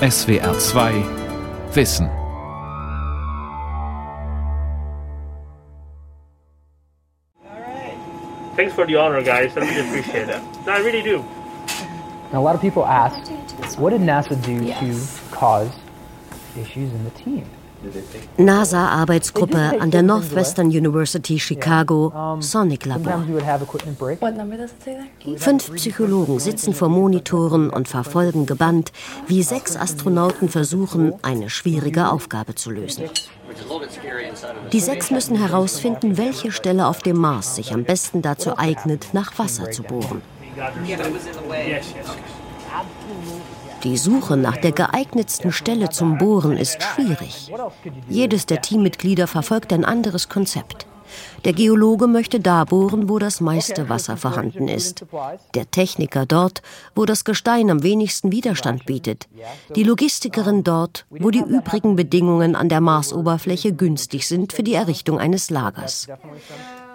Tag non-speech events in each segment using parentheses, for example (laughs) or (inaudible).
SWR 2 Wissen. Thanks for the honor, guys. I really appreciate it. No, I really do. Now, a lot of people ask, what did NASA do to cause issues in the team? NASA-Arbeitsgruppe an der Northwestern University Chicago, Sonic Labor. Fünf Psychologen sitzen vor Monitoren und verfolgen gebannt, wie sechs Astronauten versuchen, eine schwierige Aufgabe zu lösen. Die sechs müssen herausfinden, welche Stelle auf dem Mars sich am besten dazu eignet, nach Wasser zu bohren. Die Suche nach der geeignetsten Stelle zum Bohren ist schwierig. Jedes der Teammitglieder verfolgt ein anderes Konzept. Der Geologe möchte da bohren, wo das meiste Wasser vorhanden ist. Der Techniker dort, wo das Gestein am wenigsten Widerstand bietet. Die Logistikerin dort, wo die übrigen Bedingungen an der Marsoberfläche günstig sind für die Errichtung eines Lagers.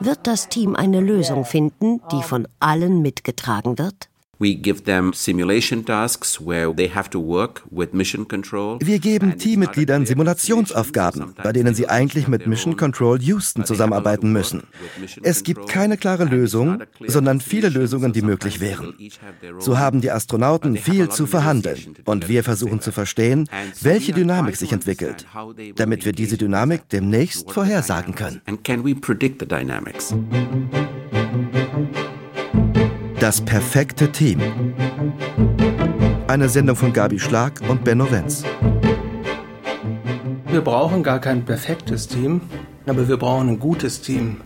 Wird das Team eine Lösung finden, die von allen mitgetragen wird? We give them simulation tasks where they have to work with mission control. Wir geben Teammitgliedern Simulationsaufgaben, bei denen sie eigentlich mit Mission Control Houston zusammenarbeiten müssen. Es gibt keine klare Lösung, sondern viele Lösungen, die möglich wären. So haben die Astronauten viel zu verhandeln und wir versuchen zu verstehen, welche Dynamik sich entwickelt, damit wir diese Dynamik demnächst vorhersagen können. Das perfekte Team. Eine Sendung von Gabi Schlag und Benno Wenz. Wir brauchen gar kein perfektes Team, aber wir brauchen ein gutes Team,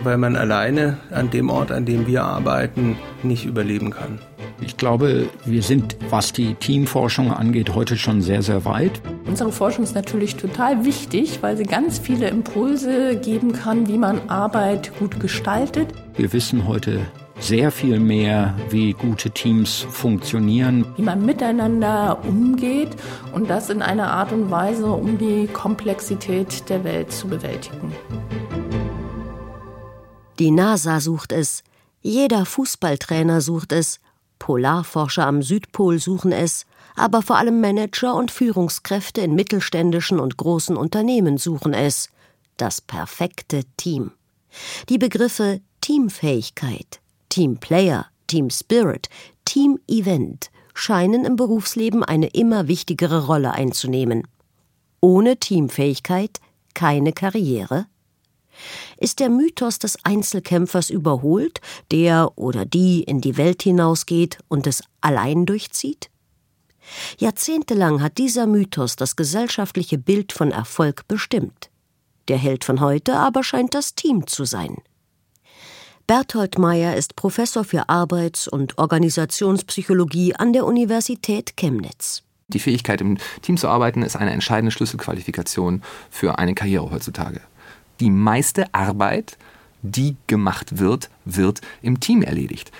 weil man alleine an dem Ort, an dem wir arbeiten, nicht überleben kann. Ich glaube, wir sind, was die Teamforschung angeht, heute schon sehr, sehr weit. Unsere Forschung ist natürlich total wichtig, weil sie ganz viele Impulse geben kann, wie man Arbeit gut gestaltet. Wir wissen heute sehr viel mehr, wie gute Teams funktionieren. wie man miteinander umgeht und das in einer Art und Weise, um die Komplexität der Welt zu bewältigen. Die NASA sucht es, jeder Fußballtrainer sucht es, Polarforscher am Südpol suchen es, aber vor allem Manager und Führungskräfte in mittelständischen und großen Unternehmen suchen es. Das perfekte Team. Die Begriffe Teamfähigkeit, Teamplayer, Team Spirit, Team Event scheinen im Berufsleben eine immer wichtigere Rolle einzunehmen. Ohne Teamfähigkeit keine Karriere? Ist der Mythos des Einzelkämpfers überholt, der oder die in die Welt hinausgeht und es allein durchzieht? Jahrzehntelang hat dieser Mythos das gesellschaftliche Bild von Erfolg bestimmt. Der Held von heute aber scheint das Team zu sein. Berthold Meyer ist Professor für Arbeits- und Organisationspsychologie an der Universität Chemnitz. Die Fähigkeit, im Team zu arbeiten, ist eine entscheidende Schlüsselqualifikation für eine Karriere heutzutage. Die meiste Arbeit, die gemacht wird, wird im Team erledigt.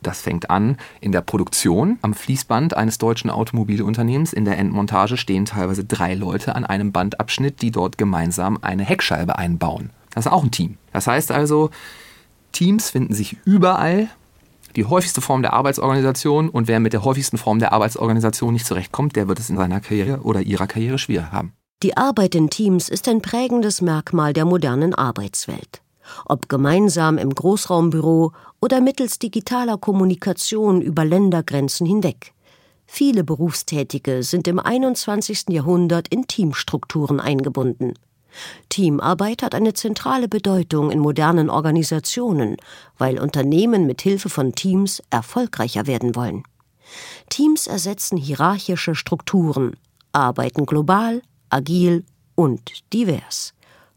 Das fängt an in der Produktion am Fließband eines deutschen Automobilunternehmens. In der Endmontage stehen teilweise drei Leute an einem Bandabschnitt, die dort gemeinsam eine Heckscheibe einbauen. Das ist auch ein Team. Das heißt also, Teams finden sich überall. Die häufigste Form der Arbeitsorganisation und wer mit der häufigsten Form der Arbeitsorganisation nicht zurechtkommt, der wird es in seiner Karriere oder ihrer Karriere schwer haben. Die Arbeit in Teams ist ein prägendes Merkmal der modernen Arbeitswelt. Ob gemeinsam im Großraumbüro oder mittels digitaler Kommunikation über Ländergrenzen hinweg. Viele Berufstätige sind im 21. Jahrhundert in Teamstrukturen eingebunden. Teamarbeit hat eine zentrale Bedeutung in modernen Organisationen, weil Unternehmen mit Hilfe von Teams erfolgreicher werden wollen. Teams ersetzen hierarchische Strukturen, arbeiten global, agil und divers.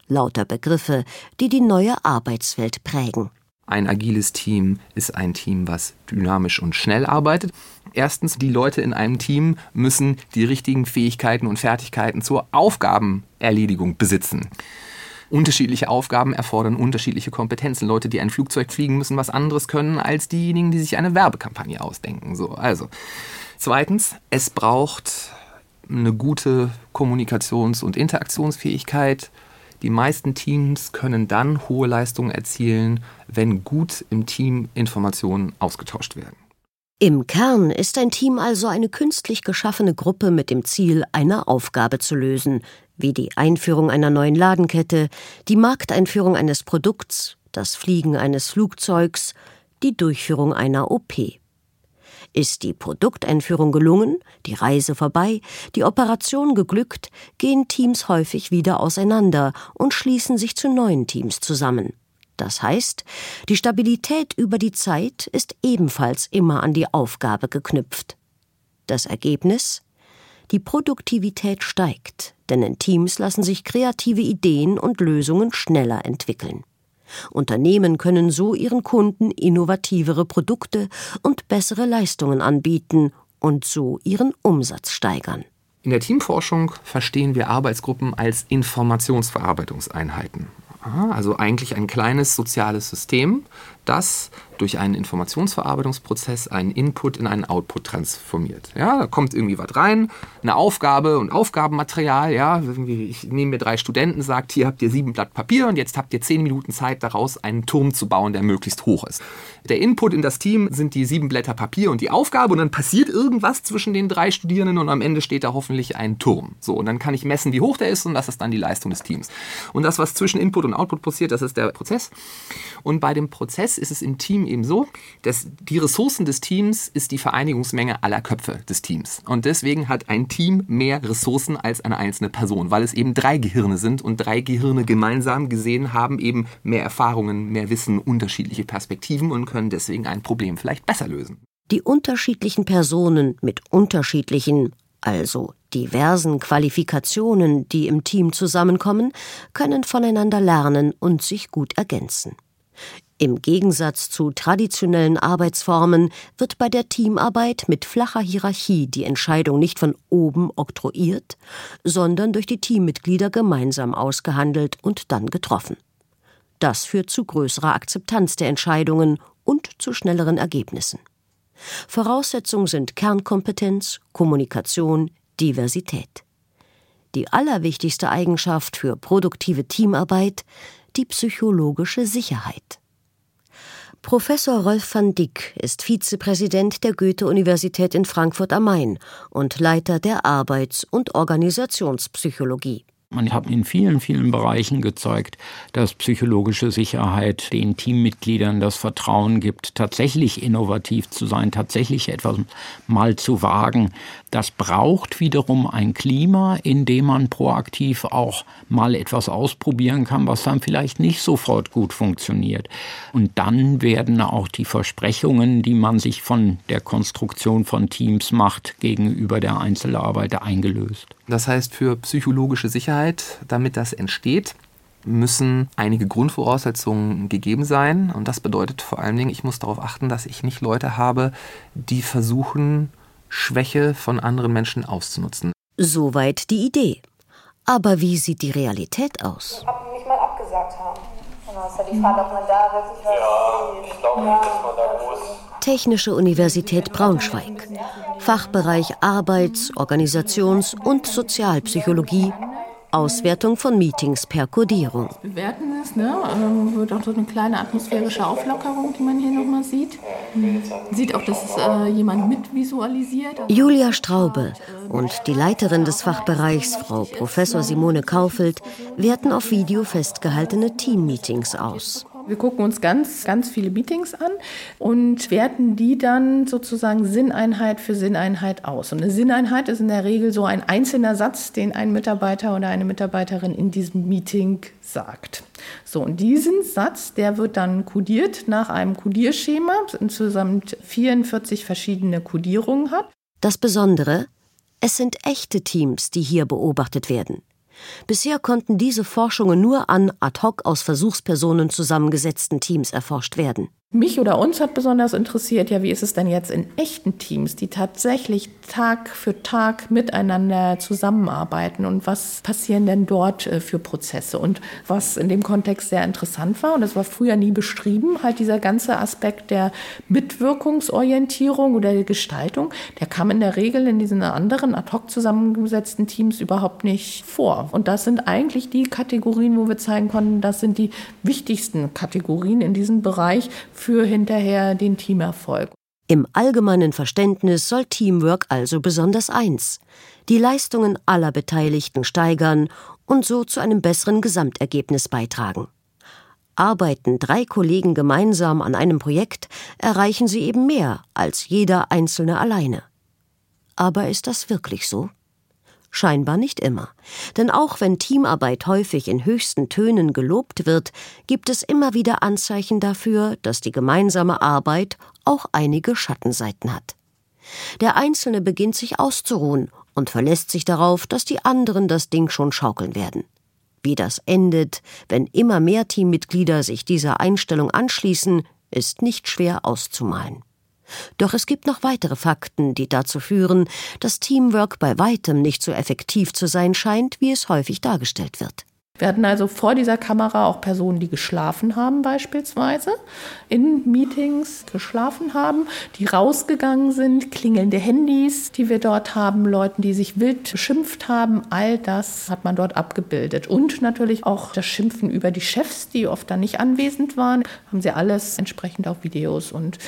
Lauter Begriffe, die die neue Arbeitswelt prägen. Ein agiles Team ist ein Team, was dynamisch und schnell arbeitet. Erstens, die Leute in einem Team müssen die richtigen Fähigkeiten und Fertigkeiten zur Aufgabenerledigung besitzen. Unterschiedliche Aufgaben erfordern unterschiedliche Kompetenzen. Leute, die ein Flugzeug fliegen, müssen was anderes können als diejenigen, die sich eine Werbekampagne ausdenken. So, also. Zweitens, es braucht eine gute Kommunikations- und Interaktionsfähigkeit. Die meisten Teams können dann hohe Leistungen erzielen, wenn gut im Team Informationen ausgetauscht werden. Im Kern ist ein Team also eine künstlich geschaffene Gruppe mit dem Ziel, eine Aufgabe zu lösen, wie die Einführung einer neuen Ladenkette, die Markteinführung eines Produkts, das Fliegen eines Flugzeugs, die Durchführung einer OP. Ist die Produkteinführung gelungen, die Reise vorbei, die Operation geglückt, gehen Teams häufig wieder auseinander und schließen sich zu neuen Teams zusammen. Das heißt, die Stabilität über die Zeit ist ebenfalls immer an die Aufgabe geknüpft. Das Ergebnis? Die Produktivität steigt, denn in Teams lassen sich kreative Ideen und Lösungen schneller entwickeln. Unternehmen können so ihren Kunden innovativere Produkte und bessere Leistungen anbieten und so ihren Umsatz steigern. In der Teamforschung verstehen wir Arbeitsgruppen als Informationsverarbeitungseinheiten. Also eigentlich ein kleines soziales System, das durch einen Informationsverarbeitungsprozess einen Input in einen Output transformiert. Ja, da kommt irgendwie was rein, eine Aufgabe und Aufgabenmaterial. Ja, ich nehme mir drei Studenten, sagt, hier habt ihr sieben Blatt Papier und jetzt habt ihr zehn Minuten Zeit, daraus einen Turm zu bauen, der möglichst hoch ist. Der Input in das Team sind die sieben Blätter Papier und die Aufgabe und dann passiert irgendwas zwischen den drei Studierenden und am Ende steht da hoffentlich ein Turm. So, und dann kann ich messen, wie hoch der ist und das ist dann die Leistung des Teams. Und das, was zwischen Input und Output passiert, das ist der Prozess. Und bei dem Prozess ist es im Team eben so, dass die Ressourcen des Teams ist die Vereinigungsmenge aller Köpfe des Teams. Und deswegen hat ein Team mehr Ressourcen als eine einzelne Person, weil es eben drei Gehirne sind und drei Gehirne gemeinsam gesehen haben eben mehr Erfahrungen, mehr Wissen, unterschiedliche Perspektiven und können deswegen ein Problem vielleicht besser lösen. Die unterschiedlichen Personen mit unterschiedlichen, also diversen Qualifikationen, die im Team zusammenkommen, können voneinander lernen und sich gut ergänzen. Im Gegensatz zu traditionellen Arbeitsformen wird bei der Teamarbeit mit flacher Hierarchie die Entscheidung nicht von oben oktroyiert, sondern durch die Teammitglieder gemeinsam ausgehandelt und dann getroffen. Das führt zu größerer Akzeptanz der Entscheidungen und zu schnelleren Ergebnissen. Voraussetzung sind Kernkompetenz, Kommunikation, Diversität. Die allerwichtigste Eigenschaft für produktive Teamarbeit die psychologische Sicherheit. Professor Rolf van Dick ist Vizepräsident der Goethe-Universität in Frankfurt am Main und Leiter der Arbeits- und Organisationspsychologie. Man hat in vielen, vielen Bereichen gezeigt, dass psychologische Sicherheit den Teammitgliedern das Vertrauen gibt, tatsächlich innovativ zu sein, tatsächlich etwas mal zu wagen. Das braucht wiederum ein Klima, in dem man proaktiv auch mal etwas ausprobieren kann, was dann vielleicht nicht sofort gut funktioniert. Und dann werden auch die Versprechungen, die man sich von der Konstruktion von Teams macht, gegenüber der Einzelarbeiter eingelöst. Das heißt, für psychologische Sicherheit, damit das entsteht, müssen einige Grundvoraussetzungen gegeben sein. Und das bedeutet vor allen Dingen, ich muss darauf achten, dass ich nicht Leute habe, die versuchen, Schwäche von anderen Menschen auszunutzen. Soweit die Idee. Aber wie sieht die Realität aus? Ab, nicht mal abgesagt haben. Genau, ist ja die Frage, ob man da wirklich was Ja, ich glaube nicht, dass man da groß Technische Universität Braunschweig. Fachbereich Arbeits-, Organisations- und Sozialpsychologie. Auswertung von Meetings per Kodierung. Bewerten ist, ne? Ähm, wird auch so eine kleine atmosphärische Auflockerung, die man hier nochmal sieht. Man sieht auch, dass äh, jemand mitvisualisiert. Julia Straube und die Leiterin des Fachbereichs, Frau Professor Simone Kaufelt, werten auf Video festgehaltene Teammeetings aus. Wir gucken uns ganz, ganz viele Meetings an und werten die dann sozusagen Sinneinheit für Sinneinheit aus. Und eine Sinneinheit ist in der Regel so ein einzelner Satz, den ein Mitarbeiter oder eine Mitarbeiterin in diesem Meeting sagt. So, und diesen Satz, der wird dann kodiert nach einem Kodierschema, das insgesamt 44 verschiedene Kodierungen hat. Das Besondere, es sind echte Teams, die hier beobachtet werden. Bisher konnten diese Forschungen nur an ad hoc aus Versuchspersonen zusammengesetzten Teams erforscht werden. Mich oder uns hat besonders interessiert, ja, wie ist es denn jetzt in echten Teams, die tatsächlich Tag für Tag miteinander zusammenarbeiten und was passieren denn dort äh, für Prozesse? Und was in dem Kontext sehr interessant war, und das war früher nie beschrieben, halt dieser ganze Aspekt der Mitwirkungsorientierung oder der Gestaltung, der kam in der Regel in diesen anderen ad hoc zusammengesetzten Teams überhaupt nicht vor. Und das sind eigentlich die Kategorien, wo wir zeigen konnten, das sind die wichtigsten Kategorien in diesem Bereich für hinterher den Teamerfolg. Im allgemeinen Verständnis soll Teamwork also besonders eins, die Leistungen aller Beteiligten steigern und so zu einem besseren Gesamtergebnis beitragen. Arbeiten drei Kollegen gemeinsam an einem Projekt, erreichen sie eben mehr als jeder Einzelne alleine. Aber ist das wirklich so? Scheinbar nicht immer. Denn auch wenn Teamarbeit häufig in höchsten Tönen gelobt wird, gibt es immer wieder Anzeichen dafür, dass die gemeinsame Arbeit auch einige Schattenseiten hat. Der Einzelne beginnt sich auszuruhen und verlässt sich darauf, dass die anderen das Ding schon schaukeln werden. Wie das endet, wenn immer mehr Teammitglieder sich dieser Einstellung anschließen, ist nicht schwer auszumalen. Doch es gibt noch weitere Fakten, die dazu führen, dass Teamwork bei weitem nicht so effektiv zu sein scheint, wie es häufig dargestellt wird. Wir hatten also vor dieser Kamera auch Personen, die geschlafen haben beispielsweise, in Meetings geschlafen haben, die rausgegangen sind, klingelnde Handys, die wir dort haben, Leuten, die sich wild beschimpft haben. All das hat man dort abgebildet. Und natürlich auch das Schimpfen über die Chefs, die oft dann nicht anwesend waren, haben sie alles entsprechend auf Videos. Und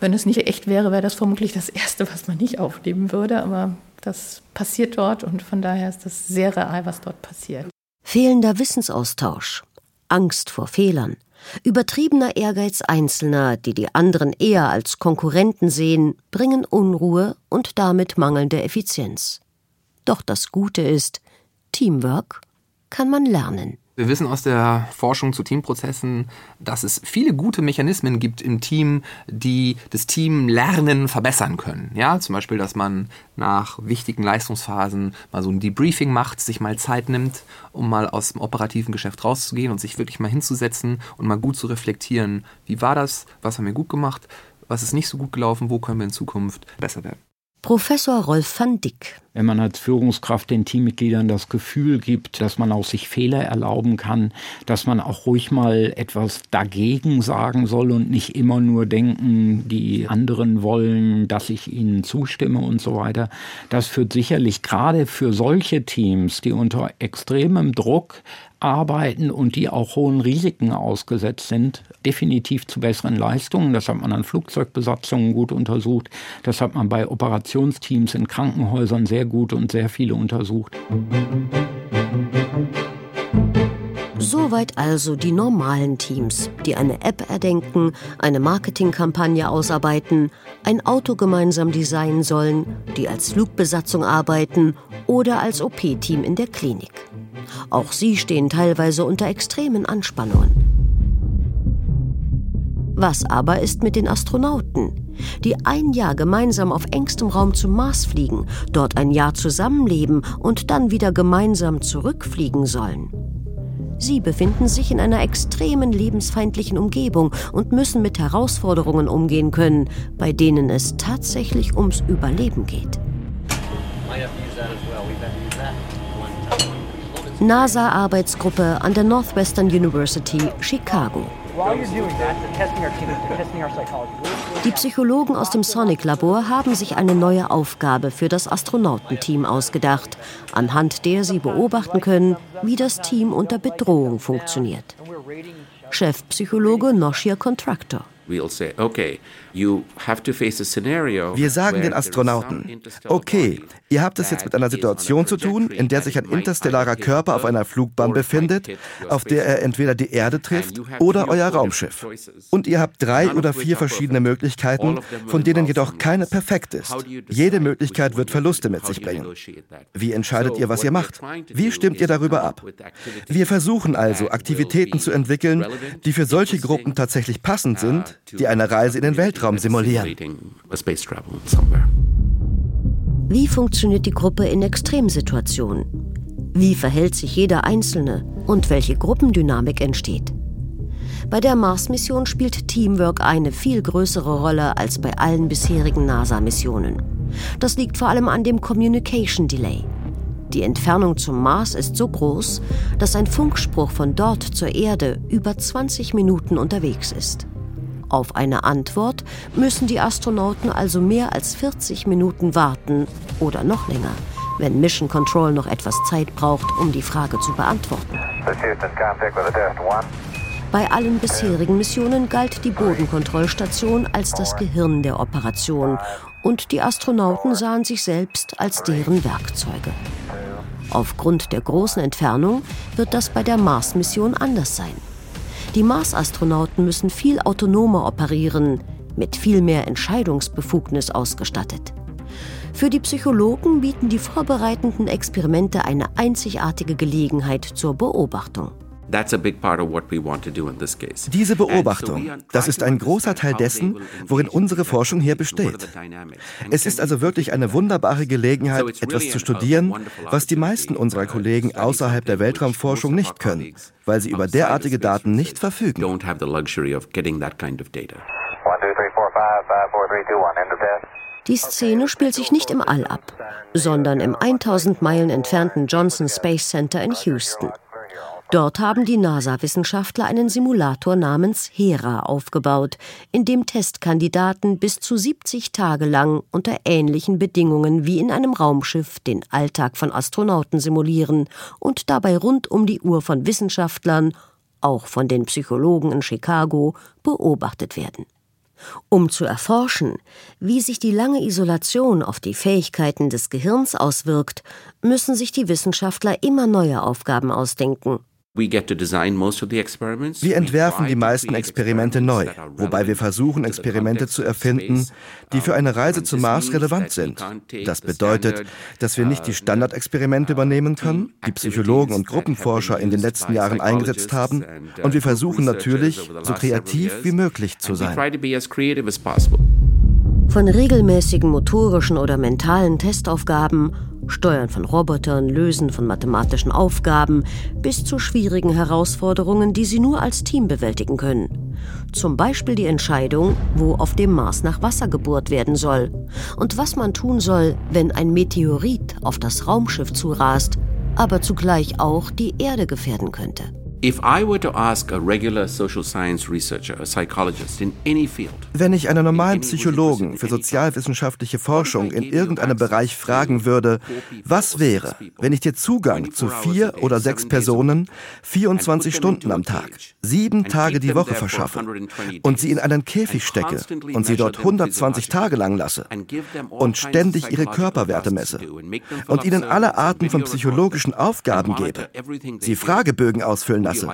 wenn es nicht echt wäre, wäre das vermutlich das Erste, was man nicht aufnehmen würde. Aber das passiert dort und von daher ist das sehr real, was dort passiert. Fehlender Wissensaustausch, Angst vor Fehlern, übertriebener Ehrgeiz Einzelner, die die anderen eher als Konkurrenten sehen, bringen Unruhe und damit mangelnde Effizienz. Doch das Gute ist, Teamwork kann man lernen. Wir wissen aus der Forschung zu Teamprozessen, dass es viele gute Mechanismen gibt im Team, die das Team lernen, verbessern können. Ja, zum Beispiel, dass man nach wichtigen Leistungsphasen mal so ein Debriefing macht, sich mal Zeit nimmt, um mal aus dem operativen Geschäft rauszugehen und sich wirklich mal hinzusetzen und mal gut zu reflektieren. Wie war das? Was haben wir gut gemacht? Was ist nicht so gut gelaufen? Wo können wir in Zukunft besser werden? Professor Rolf van Dick. Wenn man als Führungskraft den Teammitgliedern das Gefühl gibt, dass man auch sich Fehler erlauben kann, dass man auch ruhig mal etwas dagegen sagen soll und nicht immer nur denken, die anderen wollen, dass ich ihnen zustimme und so weiter, das führt sicherlich gerade für solche Teams, die unter extremem Druck arbeiten und die auch hohen Risiken ausgesetzt sind, definitiv zu besseren Leistungen. Das hat man an Flugzeugbesatzungen gut untersucht. Das hat man bei Operationsteams in Krankenhäusern sehr gut und sehr viele untersucht. Soweit also die normalen Teams, die eine App erdenken, eine Marketingkampagne ausarbeiten, ein Auto gemeinsam designen sollen, die als Flugbesatzung arbeiten oder als OP-Team in der Klinik. Auch sie stehen teilweise unter extremen Anspannungen. Was aber ist mit den Astronauten, die ein Jahr gemeinsam auf engstem Raum zum Mars fliegen, dort ein Jahr zusammenleben und dann wieder gemeinsam zurückfliegen sollen? Sie befinden sich in einer extremen lebensfeindlichen Umgebung und müssen mit Herausforderungen umgehen können, bei denen es tatsächlich ums Überleben geht. NASA-Arbeitsgruppe an der Northwestern University, Chicago. Die Psychologen aus dem Sonic-Labor haben sich eine neue Aufgabe für das Astronautenteam ausgedacht, anhand der sie beobachten können, wie das Team unter Bedrohung funktioniert. Chefpsychologe Noshia Contractor. We'll say, okay, wir sagen den Astronauten, okay, ihr habt es jetzt mit einer Situation zu tun, in der sich ein interstellarer Körper auf einer Flugbahn befindet, auf der er entweder die Erde trifft oder euer Raumschiff. Und ihr habt drei oder vier verschiedene Möglichkeiten, von denen jedoch keine perfekt ist. Jede Möglichkeit wird Verluste mit sich bringen. Wie entscheidet ihr, was ihr macht? Wie stimmt ihr darüber ab? Wir versuchen also, Aktivitäten zu entwickeln, die für solche Gruppen tatsächlich passend sind, die eine Reise in den Weltraum Weltraum simulieren. Wie funktioniert die Gruppe in Extremsituationen? Wie verhält sich jeder Einzelne und welche Gruppendynamik entsteht? Bei der Mars-Mission spielt Teamwork eine viel größere Rolle als bei allen bisherigen NASA-Missionen. Das liegt vor allem an dem Communication Delay. Die Entfernung zum Mars ist so groß, dass ein Funkspruch von dort zur Erde über 20 Minuten unterwegs ist. Auf eine Antwort müssen die Astronauten also mehr als 40 Minuten warten oder noch länger, wenn Mission Control noch etwas Zeit braucht, um die Frage zu beantworten. Bei allen bisherigen Missionen galt die Bodenkontrollstation als das Gehirn der Operation und die Astronauten sahen sich selbst als deren Werkzeuge. Aufgrund der großen Entfernung wird das bei der Mars-Mission anders sein. Die Mars-Astronauten müssen viel autonomer operieren, mit viel mehr Entscheidungsbefugnis ausgestattet. Für die Psychologen bieten die vorbereitenden Experimente eine einzigartige Gelegenheit zur Beobachtung. Diese Beobachtung, das ist ein großer Teil dessen, worin unsere Forschung hier besteht. Es ist also wirklich eine wunderbare Gelegenheit, etwas zu studieren, was die meisten unserer Kollegen außerhalb der Weltraumforschung nicht können, weil sie über derartige Daten nicht verfügen. Die Szene spielt sich nicht im All ab, sondern im 1000 Meilen entfernten Johnson Space Center in Houston. Dort haben die NASA-Wissenschaftler einen Simulator namens Hera aufgebaut, in dem Testkandidaten bis zu 70 Tage lang unter ähnlichen Bedingungen wie in einem Raumschiff den Alltag von Astronauten simulieren und dabei rund um die Uhr von Wissenschaftlern, auch von den Psychologen in Chicago, beobachtet werden. Um zu erforschen, wie sich die lange Isolation auf die Fähigkeiten des Gehirns auswirkt, müssen sich die Wissenschaftler immer neue Aufgaben ausdenken. Wir entwerfen die meisten Experimente neu, wobei wir versuchen, Experimente zu erfinden, die für eine Reise zum Mars relevant sind. Das bedeutet, dass wir nicht die Standardexperimente übernehmen können, die Psychologen und Gruppenforscher in den letzten Jahren eingesetzt haben, und wir versuchen natürlich, so kreativ wie möglich zu sein. Von regelmäßigen motorischen oder mentalen Testaufgaben Steuern von Robotern, Lösen von mathematischen Aufgaben bis zu schwierigen Herausforderungen, die sie nur als Team bewältigen können. Zum Beispiel die Entscheidung, wo auf dem Mars nach Wasser gebohrt werden soll und was man tun soll, wenn ein Meteorit auf das Raumschiff zurast, aber zugleich auch die Erde gefährden könnte. Wenn ich einen normalen Psychologen für sozialwissenschaftliche Forschung in irgendeinem Bereich fragen würde, was wäre, wenn ich dir Zugang zu vier oder sechs Personen 24 Stunden am Tag, sieben Tage die Woche verschaffe und sie in einen Käfig stecke und sie dort 120 Tage lang lasse und ständig ihre Körperwerte messe und ihnen alle Arten von psychologischen Aufgaben gebe, sie Fragebögen ausfüllen lasse,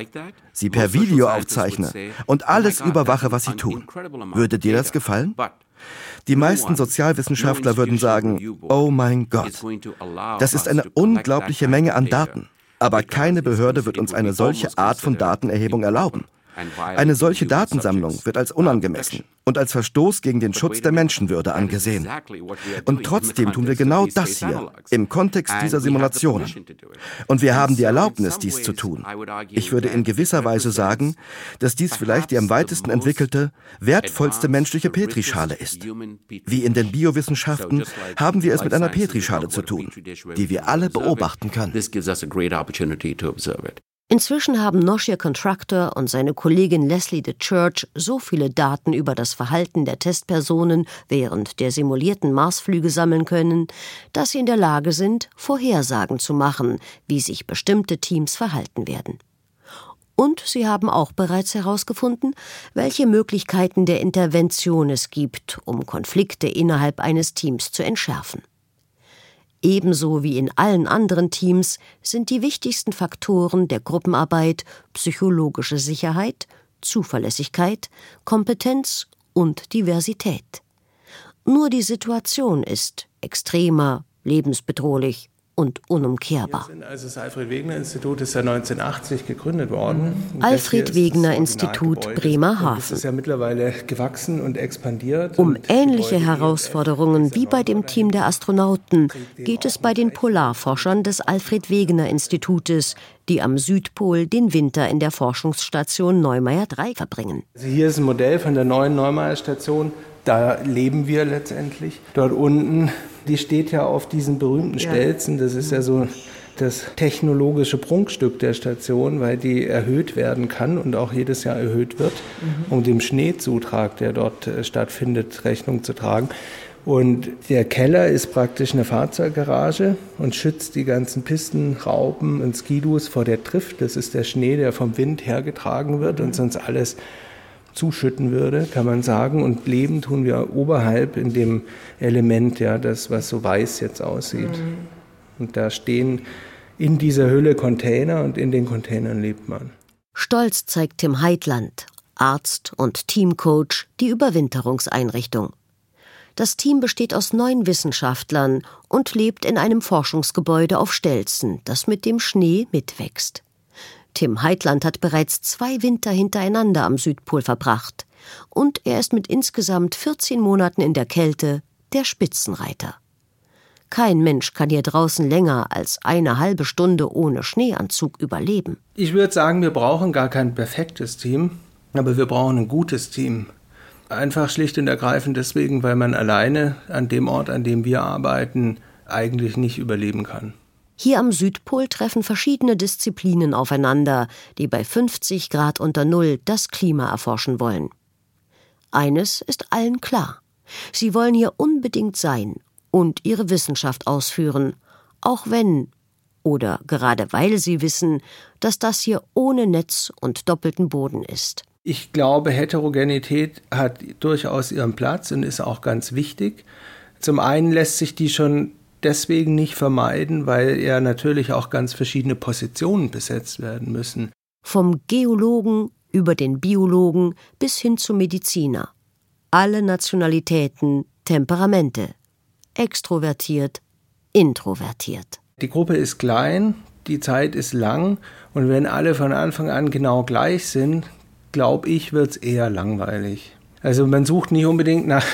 sie per Video aufzeichne und alles überwache, was sie tun. Würde dir das gefallen? Die meisten Sozialwissenschaftler würden sagen, oh mein Gott, das ist eine unglaubliche Menge an Daten. Aber keine Behörde wird uns eine solche Art von Datenerhebung erlauben. Eine solche Datensammlung wird als unangemessen und als Verstoß gegen den Schutz der Menschenwürde angesehen. Und trotzdem tun wir genau das hier im Kontext dieser Simulationen. Und wir haben die Erlaubnis, dies zu tun. Ich würde in gewisser Weise sagen, dass dies vielleicht die am weitesten entwickelte, wertvollste menschliche Petrischale ist. Wie in den Biowissenschaften haben wir es mit einer Petrischale zu tun, die wir alle beobachten können. Inzwischen haben Noshir Contractor und seine Kollegin Leslie de Church so viele Daten über das Verhalten der Testpersonen während der simulierten Marsflüge sammeln können, dass sie in der Lage sind, Vorhersagen zu machen, wie sich bestimmte Teams verhalten werden. Und sie haben auch bereits herausgefunden, welche Möglichkeiten der Intervention es gibt, um Konflikte innerhalb eines Teams zu entschärfen. Ebenso wie in allen anderen Teams sind die wichtigsten Faktoren der Gruppenarbeit psychologische Sicherheit, Zuverlässigkeit, Kompetenz und Diversität. Nur die Situation ist extremer, lebensbedrohlich und unumkehrbar. Also das Alfred Wegener Institut ist ja 1980 gegründet worden. Alfred Wegener Institut Bremerhaven. Das ist ja mittlerweile gewachsen und expandiert. Um ähnliche Herausforderungen wie bei dem Team der Astronauten geht es bei den Polarforschern des Alfred Wegener Institutes, die am Südpol den Winter in der Forschungsstation Neumeier 3 verbringen. Also hier ist ein Modell von der neuen Neumeier Station. Da leben wir letztendlich. Dort unten die steht ja auf diesen berühmten Stelzen. Das ist ja so das technologische Prunkstück der Station, weil die erhöht werden kann und auch jedes Jahr erhöht wird, mhm. um dem Schneezutrag, der dort äh, stattfindet, Rechnung zu tragen. Und der Keller ist praktisch eine Fahrzeuggarage und schützt die ganzen Pisten, Raupen und Skidus vor der Drift. Das ist der Schnee, der vom Wind hergetragen wird und sonst alles zuschütten würde, kann man sagen. Und leben tun wir oberhalb in dem Element, ja, das, was so weiß jetzt aussieht. Mhm. Und da stehen in dieser Hülle Container und in den Containern lebt man. Stolz zeigt Tim Heitland, Arzt und Teamcoach, die Überwinterungseinrichtung. Das Team besteht aus neun Wissenschaftlern und lebt in einem Forschungsgebäude auf Stelzen, das mit dem Schnee mitwächst. Tim Heitland hat bereits zwei Winter hintereinander am Südpol verbracht. Und er ist mit insgesamt 14 Monaten in der Kälte der Spitzenreiter. Kein Mensch kann hier draußen länger als eine halbe Stunde ohne Schneeanzug überleben. Ich würde sagen, wir brauchen gar kein perfektes Team, aber wir brauchen ein gutes Team. Einfach schlicht und ergreifend deswegen, weil man alleine an dem Ort, an dem wir arbeiten, eigentlich nicht überleben kann. Hier am Südpol treffen verschiedene Disziplinen aufeinander, die bei 50 Grad unter Null das Klima erforschen wollen. Eines ist allen klar. Sie wollen hier unbedingt sein und ihre Wissenschaft ausführen, auch wenn oder gerade weil sie wissen, dass das hier ohne Netz und doppelten Boden ist. Ich glaube, Heterogenität hat durchaus ihren Platz und ist auch ganz wichtig. Zum einen lässt sich die schon deswegen nicht vermeiden, weil ja natürlich auch ganz verschiedene Positionen besetzt werden müssen. Vom Geologen über den Biologen bis hin zum Mediziner. Alle Nationalitäten, Temperamente. Extrovertiert, introvertiert. Die Gruppe ist klein, die Zeit ist lang und wenn alle von Anfang an genau gleich sind, glaube ich, wird es eher langweilig. Also man sucht nicht unbedingt nach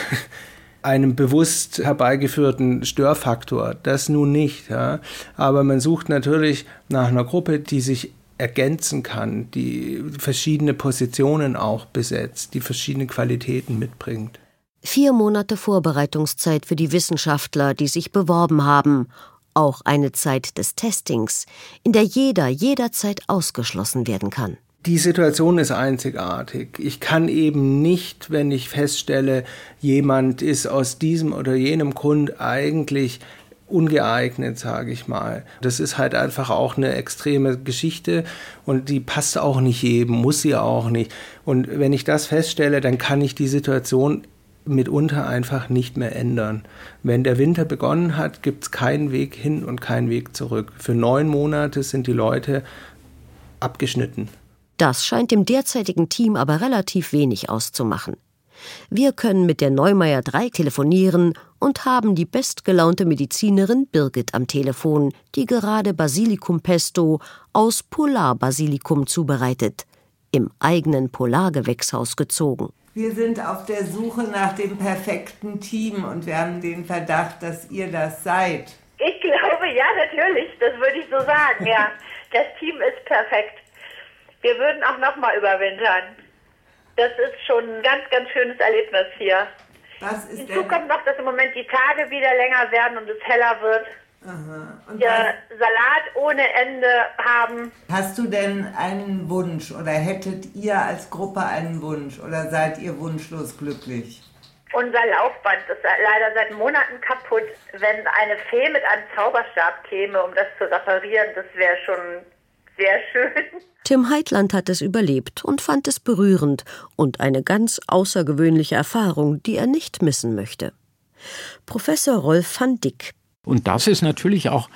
einem bewusst herbeigeführten Störfaktor. Das nun nicht. Ja. Aber man sucht natürlich nach einer Gruppe, die sich ergänzen kann, die verschiedene Positionen auch besetzt, die verschiedene Qualitäten mitbringt. Vier Monate Vorbereitungszeit für die Wissenschaftler, die sich beworben haben. Auch eine Zeit des Testings, in der jeder jederzeit ausgeschlossen werden kann die Situation ist einzigartig. Ich kann eben nicht, wenn ich feststelle, jemand ist aus diesem oder jenem Grund eigentlich ungeeignet, sage ich mal. Das ist halt einfach auch eine extreme Geschichte und die passt auch nicht jedem, muss sie auch nicht. Und wenn ich das feststelle, dann kann ich die Situation mitunter einfach nicht mehr ändern. Wenn der Winter begonnen hat, gibt es keinen Weg hin und keinen Weg zurück. Für neun Monate sind die Leute abgeschnitten. Das scheint dem derzeitigen Team aber relativ wenig auszumachen. Wir können mit der Neumeier 3 telefonieren und haben die bestgelaunte Medizinerin Birgit am Telefon, die gerade Basilikum Pesto aus Polarbasilikum zubereitet, im eigenen Polargewächshaus gezogen. Wir sind auf der Suche nach dem perfekten Team und wir haben den Verdacht, dass ihr das seid. Ich glaube, ja, natürlich. Das würde ich so sagen, ja. (laughs) Das Team ist perfekt. Wir würden auch noch mal überwintern. Das ist schon ein ganz, ganz schönes Erlebnis hier. Was ist Hinzu kommt noch, dass im Moment die Tage wieder länger werden und es heller wird. Aha. Und wir Salat ohne Ende haben. Hast du denn einen Wunsch oder hättet ihr als Gruppe einen Wunsch oder seid ihr wunschlos glücklich? Unser Laufband ist leider seit Monaten kaputt. Wenn eine Fee mit einem Zauberstab käme, um das zu reparieren, das wäre schon sehr schön. Tim Heitland hat es überlebt und fand es berührend und eine ganz außergewöhnliche Erfahrung, die er nicht missen möchte. Professor Rolf van Dick. Und das ist natürlich auch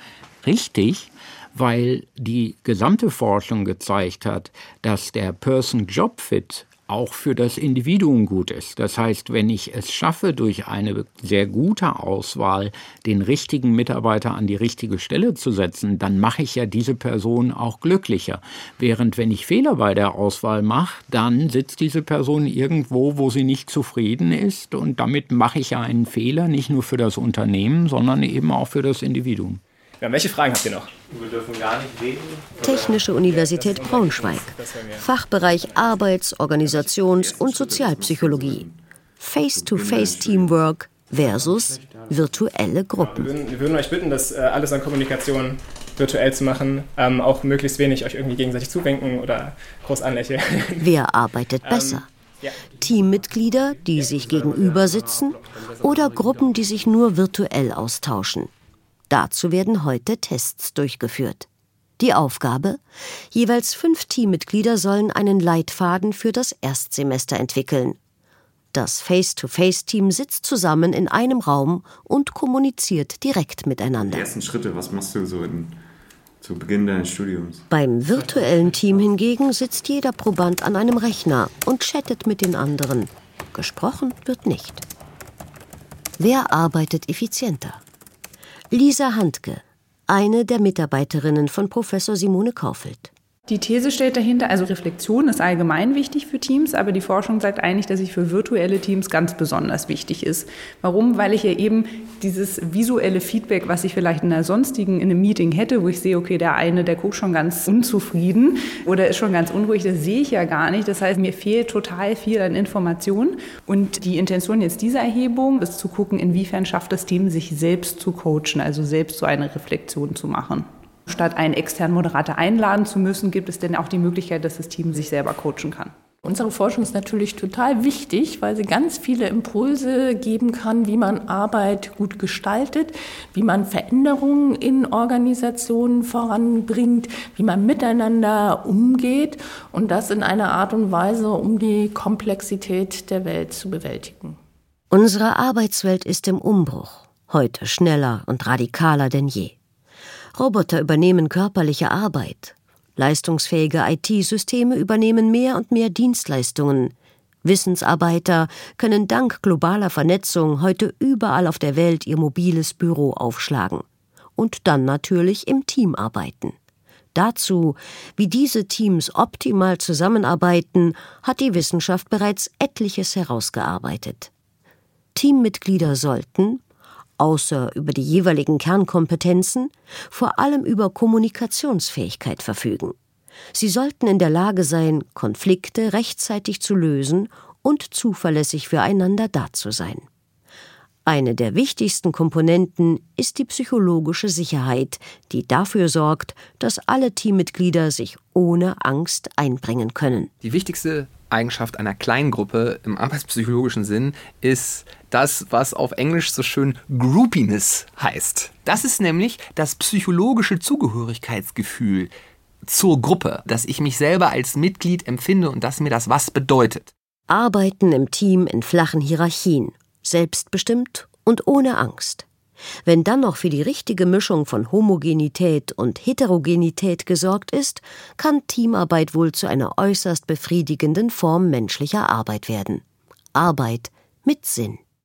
richtig, weil die gesamte Forschung gezeigt hat, dass der Person-Job-Fit auch für das Individuum gut ist. Das heißt, wenn ich es schaffe, durch eine sehr gute Auswahl den richtigen Mitarbeiter an die richtige Stelle zu setzen, dann mache ich ja diese Person auch glücklicher. Während wenn ich Fehler bei der Auswahl mache, dann sitzt diese Person irgendwo, wo sie nicht zufrieden ist und damit mache ich ja einen Fehler nicht nur für das Unternehmen, sondern eben auch für das Individuum. Ja, welche Fragen habt ihr noch? Wir dürfen gar nicht reden. Technische Universität Braunschweig. Fachbereich Arbeits-, Organisations- und Sozialpsychologie. Face-to-Face-Teamwork versus virtuelle Gruppen. Wir würden, wir würden euch bitten, das äh, alles an Kommunikation virtuell zu machen, ähm, auch möglichst wenig euch irgendwie gegenseitig zuwinken oder groß anlächeln. (laughs) Wer arbeitet ähm, besser? Teammitglieder, die sich gegenüber sitzen oder Gruppen, die sich nur virtuell austauschen. Dazu werden heute Tests durchgeführt. Die Aufgabe? Jeweils fünf Teammitglieder sollen einen Leitfaden für das Erstsemester entwickeln. Das Face-to-Face-Team sitzt zusammen in einem Raum und kommuniziert direkt miteinander. Die ersten Schritte, was machst du so in, zu Beginn deines Studiums? Beim virtuellen Team hingegen sitzt jeder Proband an einem Rechner und chattet mit den anderen. Gesprochen wird nicht. Wer arbeitet effizienter? Lisa Handke, eine der Mitarbeiterinnen von Professor Simone Kaufeld. Die These steht dahinter, also Reflexion ist allgemein wichtig für Teams, aber die Forschung sagt eigentlich, dass sie für virtuelle Teams ganz besonders wichtig ist. Warum? Weil ich ja eben dieses visuelle Feedback, was ich vielleicht in einer sonstigen, in einem Meeting hätte, wo ich sehe, okay, der eine, der guckt schon ganz unzufrieden oder ist schon ganz unruhig, das sehe ich ja gar nicht. Das heißt, mir fehlt total viel an Informationen. Und die Intention jetzt dieser Erhebung ist zu gucken, inwiefern schafft das Team, sich selbst zu coachen, also selbst so eine Reflexion zu machen. Statt einen externen Moderator einladen zu müssen, gibt es denn auch die Möglichkeit, dass das Team sich selber coachen kann. Unsere Forschung ist natürlich total wichtig, weil sie ganz viele Impulse geben kann, wie man Arbeit gut gestaltet, wie man Veränderungen in Organisationen voranbringt, wie man miteinander umgeht und das in einer Art und Weise, um die Komplexität der Welt zu bewältigen. Unsere Arbeitswelt ist im Umbruch, heute schneller und radikaler denn je. Roboter übernehmen körperliche Arbeit. Leistungsfähige IT-Systeme übernehmen mehr und mehr Dienstleistungen. Wissensarbeiter können dank globaler Vernetzung heute überall auf der Welt ihr mobiles Büro aufschlagen. Und dann natürlich im Team arbeiten. Dazu, wie diese Teams optimal zusammenarbeiten, hat die Wissenschaft bereits etliches herausgearbeitet. Teammitglieder sollten, außer über die jeweiligen Kernkompetenzen, vor allem über Kommunikationsfähigkeit verfügen. Sie sollten in der Lage sein, Konflikte rechtzeitig zu lösen und zuverlässig füreinander da zu sein. Eine der wichtigsten Komponenten ist die psychologische Sicherheit, die dafür sorgt, dass alle Teammitglieder sich ohne Angst einbringen können. Die wichtigste Eigenschaft einer Kleingruppe im arbeitspsychologischen Sinn ist das, was auf Englisch so schön Groupiness heißt. Das ist nämlich das psychologische Zugehörigkeitsgefühl zur Gruppe, dass ich mich selber als Mitglied empfinde und dass mir das was bedeutet. Arbeiten im Team in flachen Hierarchien, selbstbestimmt und ohne Angst. Wenn dann noch für die richtige Mischung von Homogenität und Heterogenität gesorgt ist, kann Teamarbeit wohl zu einer äußerst befriedigenden Form menschlicher Arbeit werden. Arbeit mit Sinn.